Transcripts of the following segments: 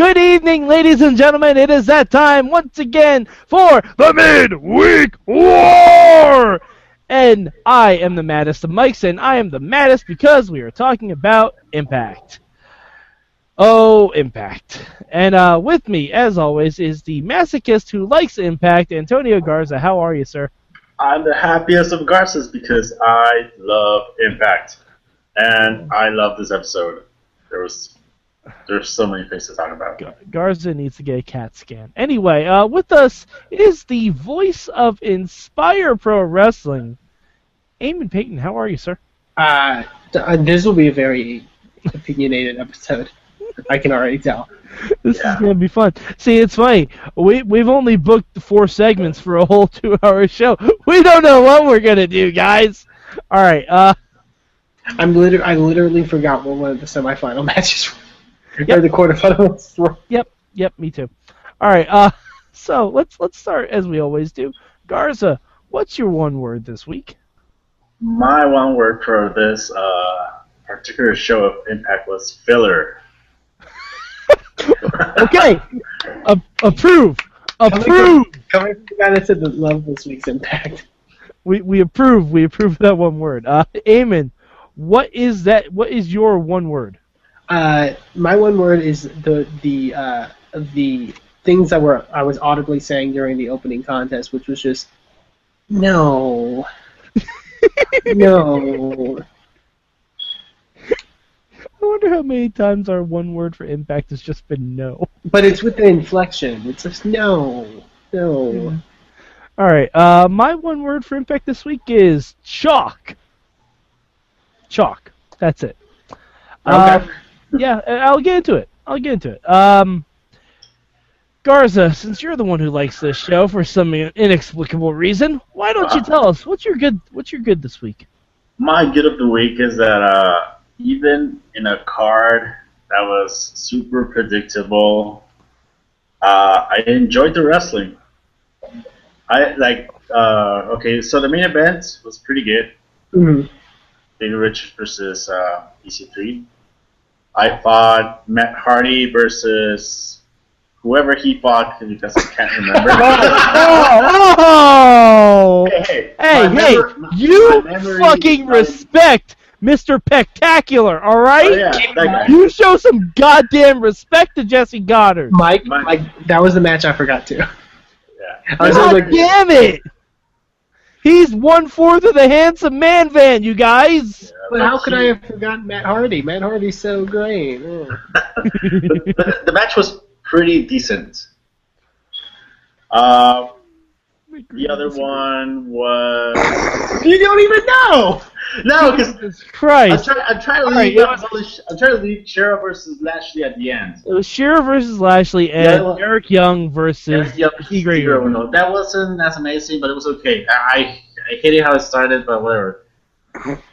Good evening, ladies and gentlemen. It is that time once again for the Midweek War! And I am the maddest of mics, and I am the maddest because we are talking about Impact. Oh, Impact. And uh, with me, as always, is the masochist who likes Impact, Antonio Garza. How are you, sir? I'm the happiest of Garzas because I love Impact. And I love this episode. There was there's so many things to talk about. Garza needs to get a CAT scan. Anyway, uh, with us is the voice of Inspire Pro Wrestling, Eamon Payton. How are you, sir? Uh, uh, this will be a very opinionated episode. I can already tell. This Yeah. is gonna be fun. See, it's funny. We we've only booked four segments for a whole two-hour show. We don't know what we're gonna do, guys. All right. Uh, I'm liter- I literally forgot what one of the semifinal matches were. Yep. or the quarterfinals were. yep, yep. Me too. All right. Uh, so let's let's start as we always do. Garza, what's your one word this week? My one word for this uh, particular show of Impact was filler. Okay. A- approve. Approve. Coming from the guy that said that love this week's impact. We we approve. We approve that one word. Uh, Eamon, what is that? What is your one word? Uh, my one word is the the uh, the things that were I was audibly saying during the opening contest, which was just no, no. I wonder how many times our one word for impact has just been no. But it's with the inflection. It's just no, no. All right. Uh, my one word for impact this week is chalk. Chalk. That's it. Um, yeah, I'll get into it. I'll get into it. Um, Garza, since you're the one who likes this show for some inexplicable reason, why don't you tell us what's your good? What's your good this week? My good of the week is that uh, even in a card that was super predictable, uh, I enjoyed the wrestling. I like uh, okay, so the main event was pretty good. Mhm. David Richards versus uh, EC3. I fought Matt Hardy versus whoever he fought because I can't remember. Oh, oh! hey, hey, Hey, hey, memor- my you memory- fucking my- respect Mr. Spectacular, all right? Oh, yeah, that guy. You show some goddamn respect to Jesse Godderz. Mike, My- Mike, that was the match I forgot to. Yeah. I was God like, damn it! He's one fourth of the handsome man van, you guys. but how could I have forgotten Matt Hardy? Matt Hardy's so great. Ugh. but, but the match was pretty decent. Uh, the other one was You don't even know. No, because Jesus I'm Christ. trying. I'm trying to leave. out I'm trying to leave Shera versus Lashley at the end. It was Shera versus Lashley and Yeah, Eric Young versus Tigre Tigre Uno. Uno. That wasn't as amazing, but it was okay. I I hated how it started, but whatever.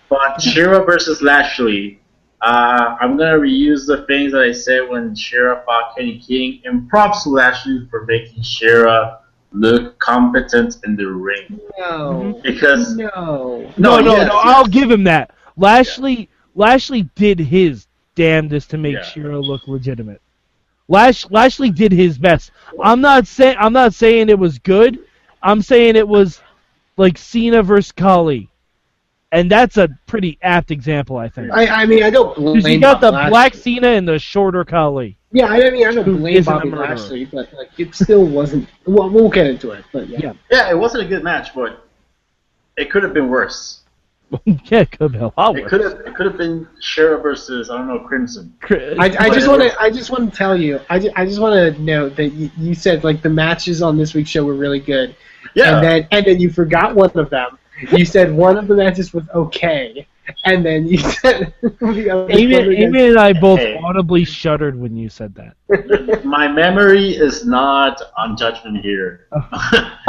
But Shera versus Lashley, uh, I'm gonna reuse the things that I said when Shera fought Kenny King, and props to Lashley for making Shera look competent in the ring No. Mm-hmm. because No. No, No, no, yes, no. yes. I'll give him that. Lashley, Lashley did his damnedest to make Yeah. Shera look legitimate. Lash, Lashley did his best. I'm not saying I'm not saying it was good. I'm saying it was like Cena versus Khali, and that's a pretty apt example, I think. I, I mean, I don't blame. Because you got the Lashley. black Cena and the shorter Khali. Yeah, I mean, I don't blame Bobby murderer. Lashley, but like, it still wasn't. Well, we'll get into it, but yeah. Yeah. yeah, it wasn't a good match, but it could have been worse. yeah, it could be a lot It could have it could have been Shera versus I don't know Crimson. I, I just want to I just want to tell you I just, I just want to note that you, you said like the matches on this week's show were really good Yeah, and then and then you forgot one of them you said one of the matches was okay and then you said the other Amy, Amy and I both Hey. audibly shuddered when you said that. my memory is not on judgment here.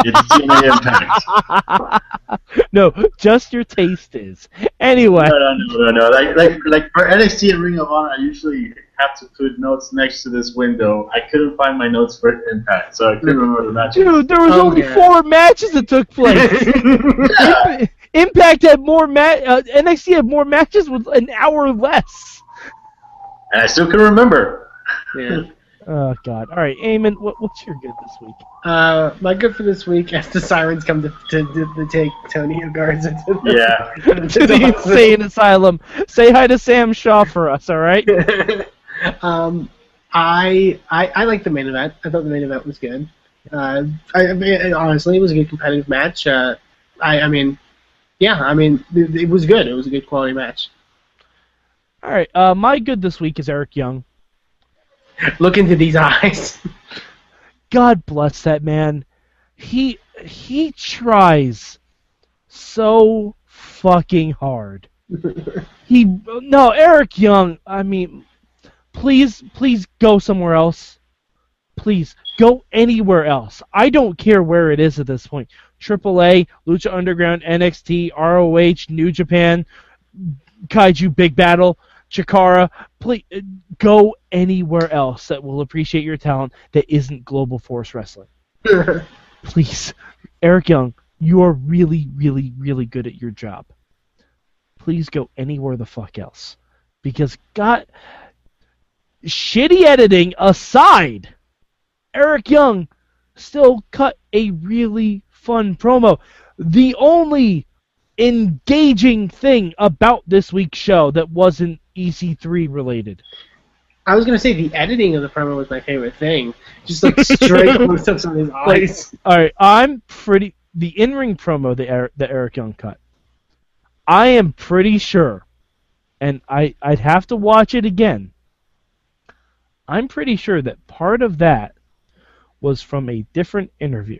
it's TNA Impact. no, just your taste is. Anyway. No, no, no, no, no. Like, like, like for NXT and Ring of Honor, I usually have to put notes next to this window. I couldn't find my notes for Impact, so I couldn't remember the matches. Dude, there was Oh, only yeah. four matches that took place. Yeah. Imp- Impact had more ma- uh, NXT had more matches with an hour less. and I still can remember. yeah. Oh God! All right, Eamon, what, what's your good this week? Uh, my good for this week as the sirens come to to, to, to take Tony Garza to the, Yeah. to the insane asylum. Say hi to Sam Shaw for us, all right? um, I, I I like the main event. I thought the main event was good. Uh, I, I mean, honestly, it was a good competitive match. Uh, I I mean, yeah, I mean, it, it was good. It was a good quality match. All right. Uh, my good this week is Eric Young. Look into these eyes. God bless that man. He he tries so fucking hard. He no Eric Young. I mean, please please go somewhere else. Please go anywhere else. I don't care where it is at this point. AAA, Lucha Underground, NXT, ROH, New Japan, Kaiju Big Battle, Chikara. Please uh, go anywhere else that will appreciate your talent that isn't Global Force Wrestling. Please, Eric Young, you are really, really, really good at your job. Please go anywhere the fuck else, because God, shitty editing aside, Eric Young still cut a really fun promo. The only engaging thing about this week's show that wasn't EC3 related. I was gonna say the editing of the promo was my favorite thing. Just like straight close-ups on his eyes. All right, I'm pretty the in-ring promo that Eric, that Eric Young cut. I am pretty sure, and I I'd have to watch it again. I'm pretty sure that part of that was from a different interview.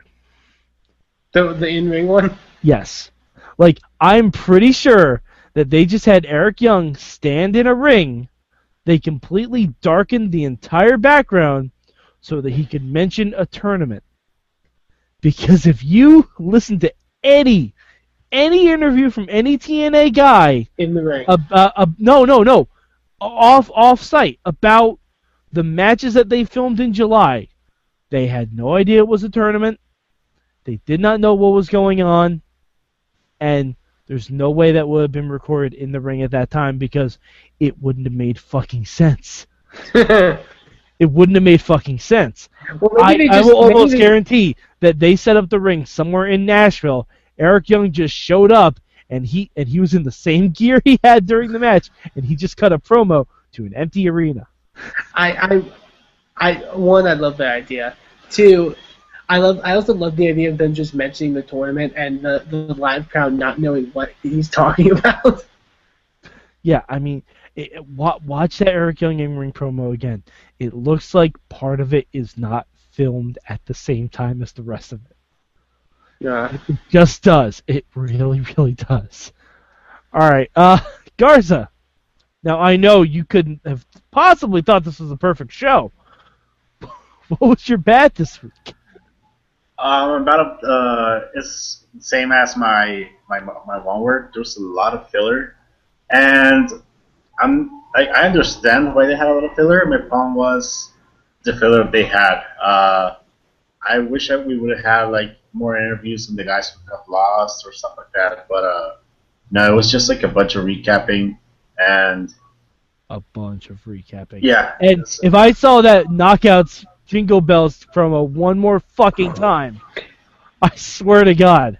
The the in-ring one. Yes, like I'm pretty sure that they just had Eric Young stand in a ring. They completely darkened the entire background so that he could mention a tournament. Because if you listen to any any interview from any TNA guy in the ring. about uh, no no no off off site about the matches that they filmed in July, they had no idea it was a tournament. They did not know what was going on, and there's no way that would have been recorded in the ring at that time because it wouldn't have made fucking sense. It wouldn't have made fucking sense. well, I, they I will almost they- guarantee that they set up the ring somewhere in Nashville. Eric Young just showed up, and he and he was in the same gear he had during the match, and he just cut a promo to an empty arena. I, I, I, one, I love that idea. Two, I love. I also love the idea of them just mentioning the tournament and the, the live crowd not knowing what he's talking about. Yeah, I mean, it, it- watch that Eric Young in ring promo again. It looks like part of it is not filmed at the same time as the rest of it. Yeah. It just does. It really, really does. All right, uh, Garza. Now I know you couldn't have possibly thought this was a perfect show. What was your bad this week? Um, about uh, it's same as my my my one word. There's a lot of filler, and I'm I, I understand why they had a lot of filler. My problem was the filler they had. Uh, I wish that we would have had like more interviews from the guys who have lost or stuff like that. But uh, no, it was just like a bunch of recapping, and A bunch of recapping. yeah. And if I saw that knockouts jingle bells promo one more fucking time, I swear to God.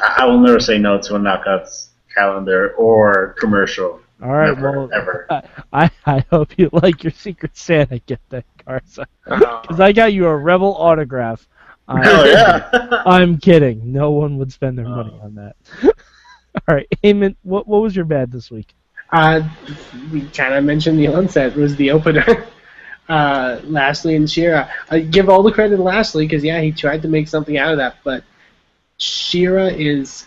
I, I will never say no to a knockouts calendar or commercial. All right, Never, well, ever. I I hope you like your Secret Santa gift, then, Garza. Uh, Because I got you a Rebel autograph. I'm, Hell yeah. I'm kidding. No one would spend their money on that. All right, Eamon, what what was your bad this week? Uh, we kind of mentioned the onset was the opener. Uh, Lashley and Shera. I give all the credit to Lashley because yeah, he tried to make something out of that, but Shera is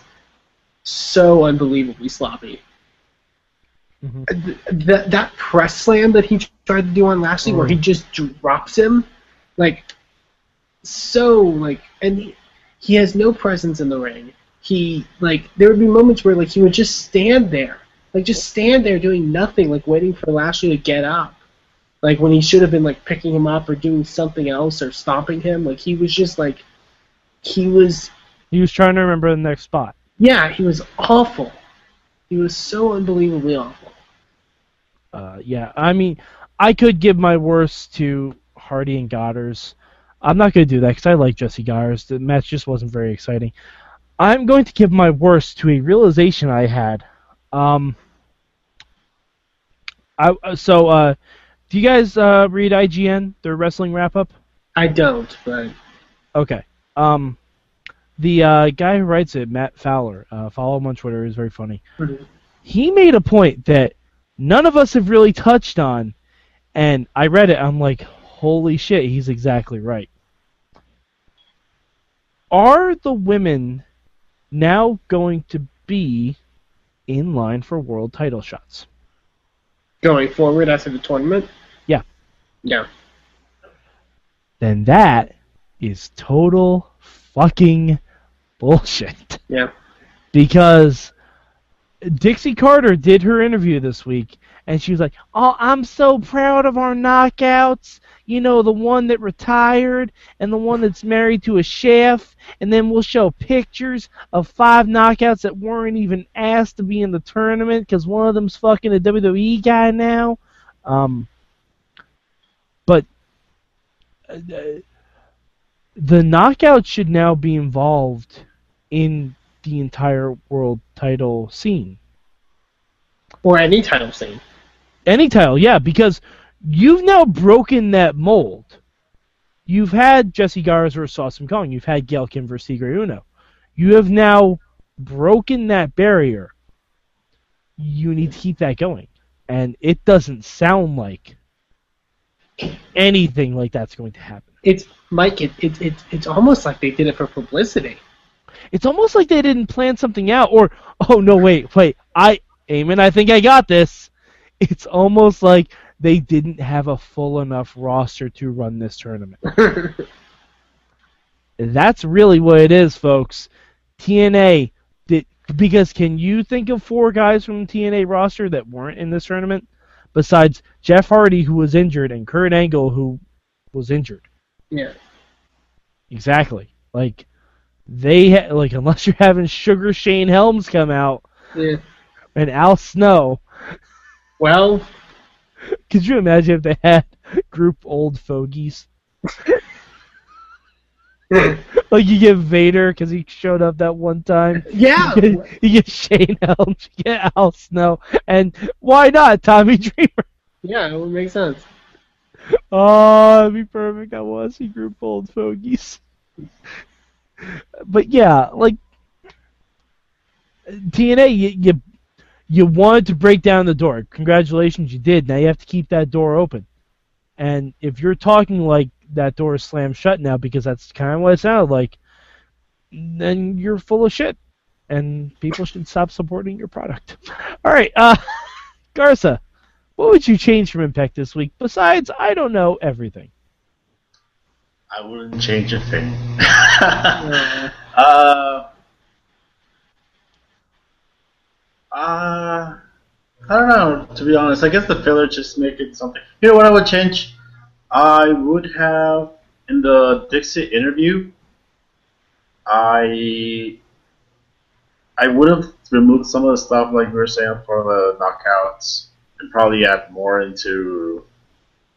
so unbelievably sloppy. Mhm. Th- That that press slam that he tried to do on Lashley, where he just drops him, like so like, and he, he has no presence in the ring. He like there would be moments where like he would just stand there, like just stand there doing nothing, like waiting for Lashley to get up. Like when he should have been like picking him up or doing something else or stopping him. Like he was just like he was He was trying to remember the next spot. yeah, he was awful. He was so unbelievably awful. Uh, yeah, I mean, I could give my worst to Hardy and Godderz. I'm not going to do that because I like Jesse Godderz. The match just wasn't very exciting. I'm going to give my worst to a realization I had. Um, I uh, so uh, do you guys uh, read IGN their wrestling wrap up? I don't, but Okay. Um, the uh, guy who writes it, Matt Fowler, uh, follow him on Twitter. He's very funny. Mhm. He made a point that none of us have really touched on, and I read it. I'm like, holy shit, he's exactly right. Are the women now going to be in line for world title shots? going forward after the tournament. Yeah. Then that is total fucking bullshit. Yeah. because Dixie Carter did her interview this week, and she was like, "Oh, I'm so proud of our knockouts. You know, the one that retired and the one that's married to a chef, and then we'll show pictures of five knockouts that weren't even asked to be in the tournament because one of them's fucking a WWE guy now." Um, the knockout should now be involved in the entire world title scene. Or any title scene. Any title, yeah, because you've now broken that mold. You've had Jesse Garza versus Awesome Kong. You've had Gail Kim versus Tigre Uno. You have now broken that barrier. You need to keep that going. And it doesn't sound like anything like that's going to happen. It's Mike. It, it, it it's almost like they did it for publicity. It's almost like they didn't plan something out, or oh no, wait, wait, I, Eamon, I think I got this. It's almost like they didn't have a full enough roster to run this tournament. That's really what it is, folks. TNA did because can you think of four guys from the TNA roster that weren't in this tournament besides Jeff Hardy who was injured and Kurt Angle who was injured? yeah. Exactly. Like they ha- like unless you're having Sugar Shane Helms come out Yeah. and Al Snow, Well, could you imagine if they had group old fogies? Like you get Vader because he showed up that one time. yeah. You get, you get Shane Helms, you get Al Snow, and why not Tommy Dreamer? Yeah, it would make sense. Oh, that'd be perfect. I want to see group old fogies. But yeah, like TNA, you, you you wanted to break down the door. Congratulations, you did. Now you have to keep that door open. And if you're talking like that door is slammed shut now because that's kind of what it sounded like, then you're full of shit, and people should stop supporting your product. All right, uh, Garza, what would you change from Impact this week besides I don't know everything? I wouldn't change a thing. Uh, uh, uh, I don't know. To be honest, I guess the filler just make it something. You know what I would change? I would have in the Dixie interview. I I would have removed some of the stuff like we were saying for the knockouts, and probably add more into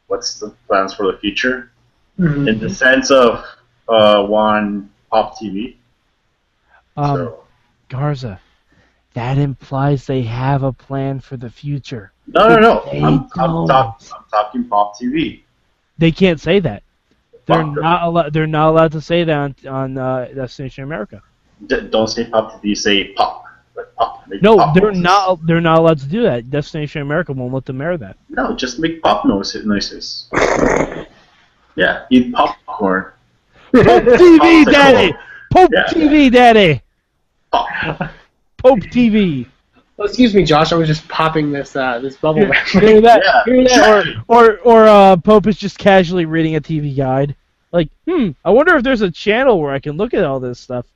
what's the plans for the future mhm. in the sense of uh, one pop TV. Um, so Garza, that implies they have a plan for the future. no, no, no. I'm, I'm, talk, I'm talking pop TV. They can't say that. They're Fuck not allowed. They're not allowed to say that on, on uh, Destination America. D- don't say pop TV. Say pop. Like pop. Make No, pop they're noises. not. They're not allowed to do that. Destination America won't let them air that. No, just make pop noises. noises. yeah, eat popcorn. Pope TV, Daddy. Pope Yeah. TV, Daddy. Pop. Pope TV. Oh, excuse me, Josh. I was just popping this uh, this bubble wrap. Hear that? Yeah. Hear that? Or or or uh, Pope is just casually reading a TV guide. Like, hmm, I wonder if there's a channel where I can look at all this stuff.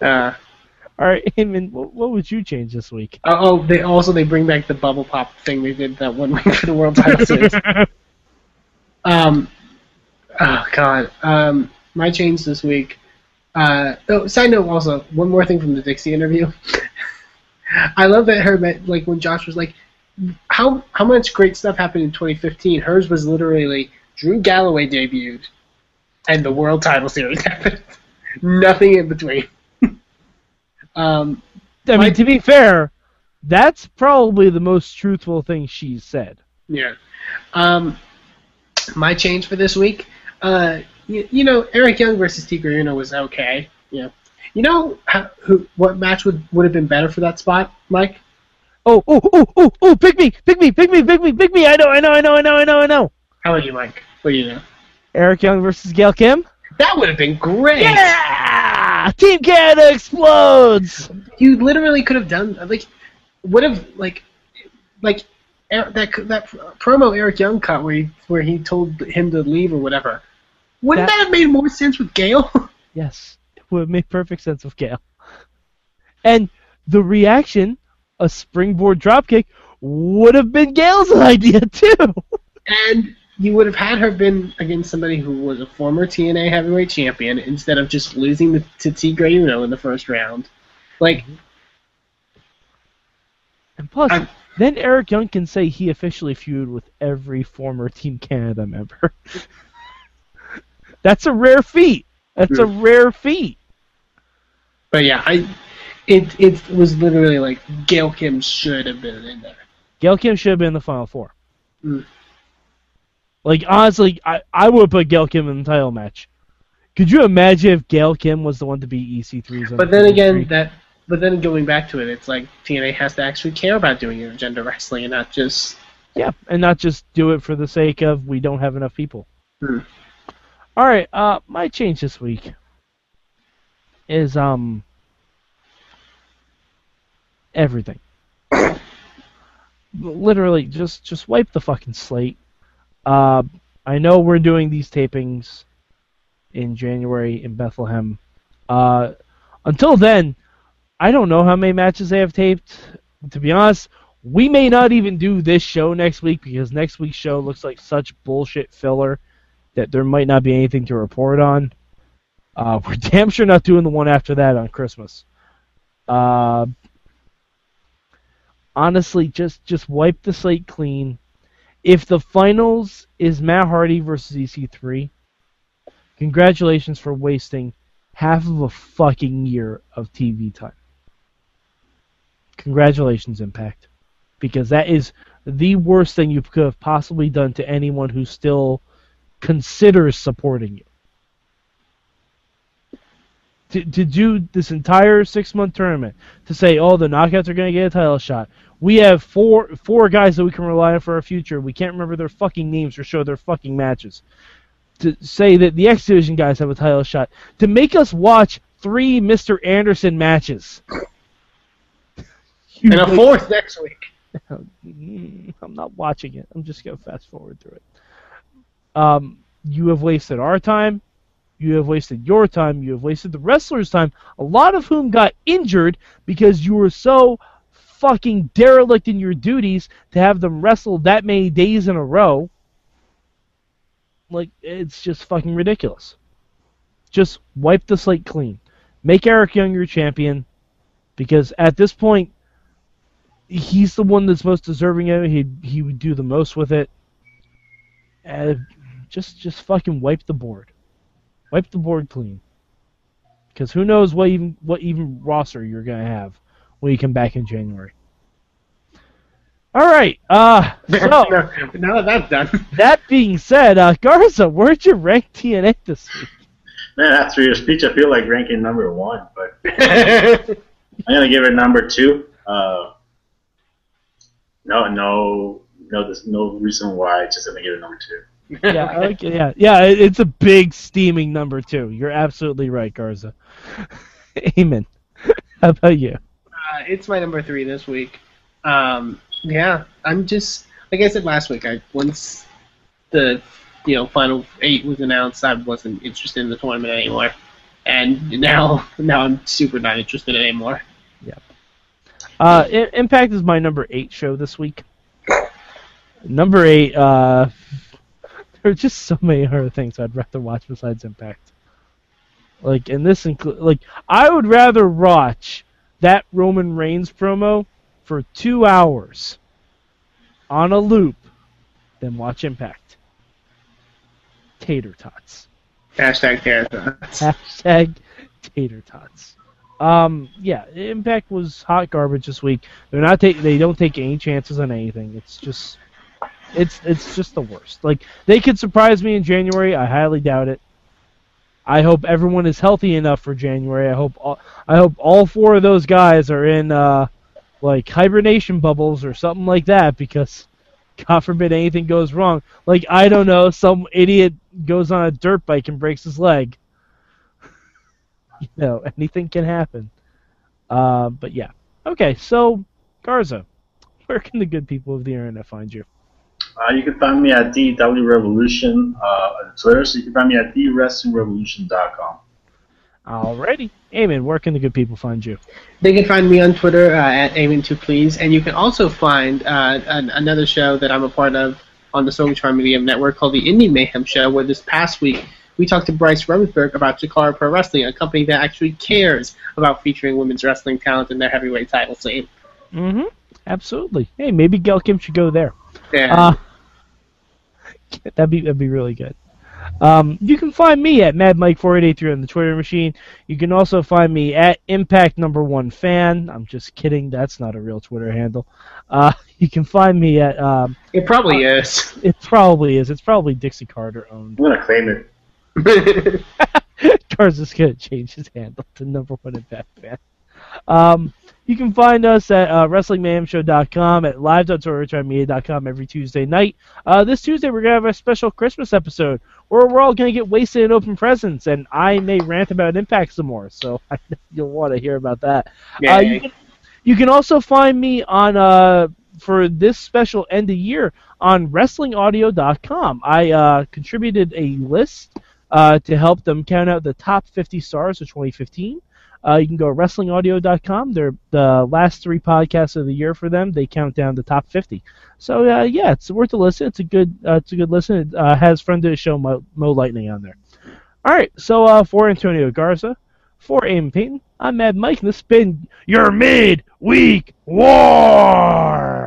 Uh, All right, Eamon, what, what would you change this week? oh, oh, they also they bring back the bubble pop thing they did that one week for the world title series. Um, oh god. Um, my change this week. Uh, oh, side note also, one more thing from the Dixie interview. I love that her met- like when Josh was like, how how much great stuff happened in 2015. Hers was literally Drew Galloway debuted, and the world title series happened. Nothing in between. um, I mean, to be fair, that's probably the most truthful thing she's said. Yeah. Um, my change for this week, uh, you, you know, Eric Young versus Tigre Uno was okay. Yeah. You know how, who what match would would have been better for that spot, Mike? Oh, oh, oh, oh, oh, pick me, pick me, pick me, pick me, pick me. I know, I know, I know, I know, I know, I know. How about you, Mike? What do you know? Eric Young versus Gail Kim. That would have been great. Yeah! Team Canada explodes. You literally could have done like would have like like that that promo Eric Young cut where he where he told him to leave or whatever. Wouldn't That- that, have made more sense with Gail? Yes, would make perfect sense with Gail. And the reaction, a springboard dropkick, would have been Gail's idea too. and you would have had her been against somebody who was a former TNA heavyweight champion instead of just losing to, to Tigre Uno in the first round. Like, And plus, I'm- then Eric Young can say he officially feuded with every former Team Canada member. That's a rare feat. That's a hmm. rare feat. But yeah, I it it was literally like Gail Kim should have been in there. Gail Kim should have been in the Final Four. Mm. Like honestly, I, I would put Gail Kim in the title match. Could you imagine if Gail Kim was the one to beat EC3's? But then again, that but then going back to it, it's like TNA has to actually care about doing intergender wrestling and not just yeah, and not just do it for the sake of we don't have enough people. Hmm. All right, uh, my change this week is um everything. Literally, just just wipe the fucking slate. Uh, I know we're doing these tapings in January in Bethlehem. Uh, until then, I don't know how many matches they have taped. To be honest, we may not even do this show next week because next week's show looks like such bullshit filler that there might not be anything to report on. Uh, we're damn sure not doing the one after that on Christmas. Uh, honestly, just just wipe the slate clean. If the finals is Matt Hardy versus EC3, congratulations for wasting half of a fucking year of TV time. Congratulations, Impact. Because that is the worst thing you could have possibly done to anyone who still considers supporting you. To, to do this entire six month tournament, to say, oh, the knockouts are going to get a title shot. We have four four guys that we can rely on for our future. We can't remember their fucking names or show their fucking matches. To say that the X Division guys have a title shot. To make us watch three Mr. Anderson matches. And a fourth next week. I'm not watching it. I'm just gonna fast forward through it. Um, you have wasted our time. You have wasted your time. You have wasted the wrestlers' time. A lot of whom got injured because you were so fucking derelict in your duties to have them wrestle that many days in a row. Like it's just fucking ridiculous. Just wipe the slate clean. Make Eric Young your champion because at this point he's the one that's most deserving of it. He he would do the most with it. Uh, just just fucking wipe the board, wipe the board clean. Because who knows what even what even roster you're gonna have when you come back in January. All right. Uh, so now, now that that's done. that being said, uh, Garza, where'd you rank TNA this week? Man, after your speech, I feel like ranking number one, but I'm gonna give it number two. Uh, no, no, no. There's no reason why. Just gonna give it number two. Yeah, okay, yeah, yeah. it- It's a big steaming number two. You're absolutely right, Garza. Eamon. How about you? Uh, it's my number three this week. Um, yeah, I'm just like I said last week. I once the you know final eight was announced, I wasn't interested in the tournament anymore, and now now I'm super not interested anymore. Uh, I- Impact is my number eight show this week. Number eight. Uh, there are just so many other things I'd rather watch besides Impact. Like, and this include like I would rather watch that Roman Reigns promo for two hours on a loop, than watch Impact. Tater tots. Hashtag tater tots. Hashtag tater tots. Um, yeah, Impact was hot garbage this week. They're not take they don't take any chances on anything. It's just it's it's just the worst. Like they could surprise me in January. I highly doubt it. I hope everyone is healthy enough for January. I hope all, I hope all four of those guys are in uh, like hibernation bubbles or something like that because God forbid anything goes wrong. Like I don't know, some idiot goes on a dirt bike and breaks his leg. you know, anything can happen. Uh, but yeah. Okay, so Garza, where can the good people of the internet find you? Uh, you can find me at DW Revolution uh, on Twitter, so you can find me at TheWrestlingRevolution.com. Alrighty. Eamon, where can the good people find you? They can find me on Twitter uh, at Eamon2Please, and you can also find uh, an, another show that I'm a part of on the Sorgatron Media Network called the Indie Mayhem Show, where this past week we talked to Bryce Remsburg about Chikara Pro Wrestling, a company that actually cares about featuring women's wrestling talent in their heavyweight title scene. Mm-hmm. Absolutely. Hey, maybe Gail Kim should go there. Yeah. Uh, that'd be that'd be really good. Um, you can find me at MadMike4883 on the Twitter machine. You can also find me at Impact Number One Fan. I'm just kidding. That's not a real Twitter handle. Uh, you can find me at. Um, it probably is. It probably is. It's probably Dixie Carter owned. I'm gonna claim it. Garza's gonna change his handle to Number One Impact Fan. Um, you can find us at uh, WrestlingMayhemShow.com, at live.torretromedia.com every Tuesday night. Uh, this Tuesday, we're going to have a special Christmas episode where we're all going to get wasted and open presents, and I may rant about Impact some more, so you'll want to hear about that. Uh, you, can, you can also find me on, uh, for this special end of year, on WrestlingAudio.com. I uh, contributed a list uh, to help them count out the top 50 stars of 2015. Uh, you can go to WrestlingAudio.com. They're the last three podcasts of the year for them. They count down the top 50. So uh, yeah, it's worth a listen. It's a good, uh, it's a good listen. It uh, has friend of the show Mo, Mo Lightning on there. All right, so uh, for Antonio Garza, for Eamon Payton, I'm Mad Mike, and this has been your mid-week war.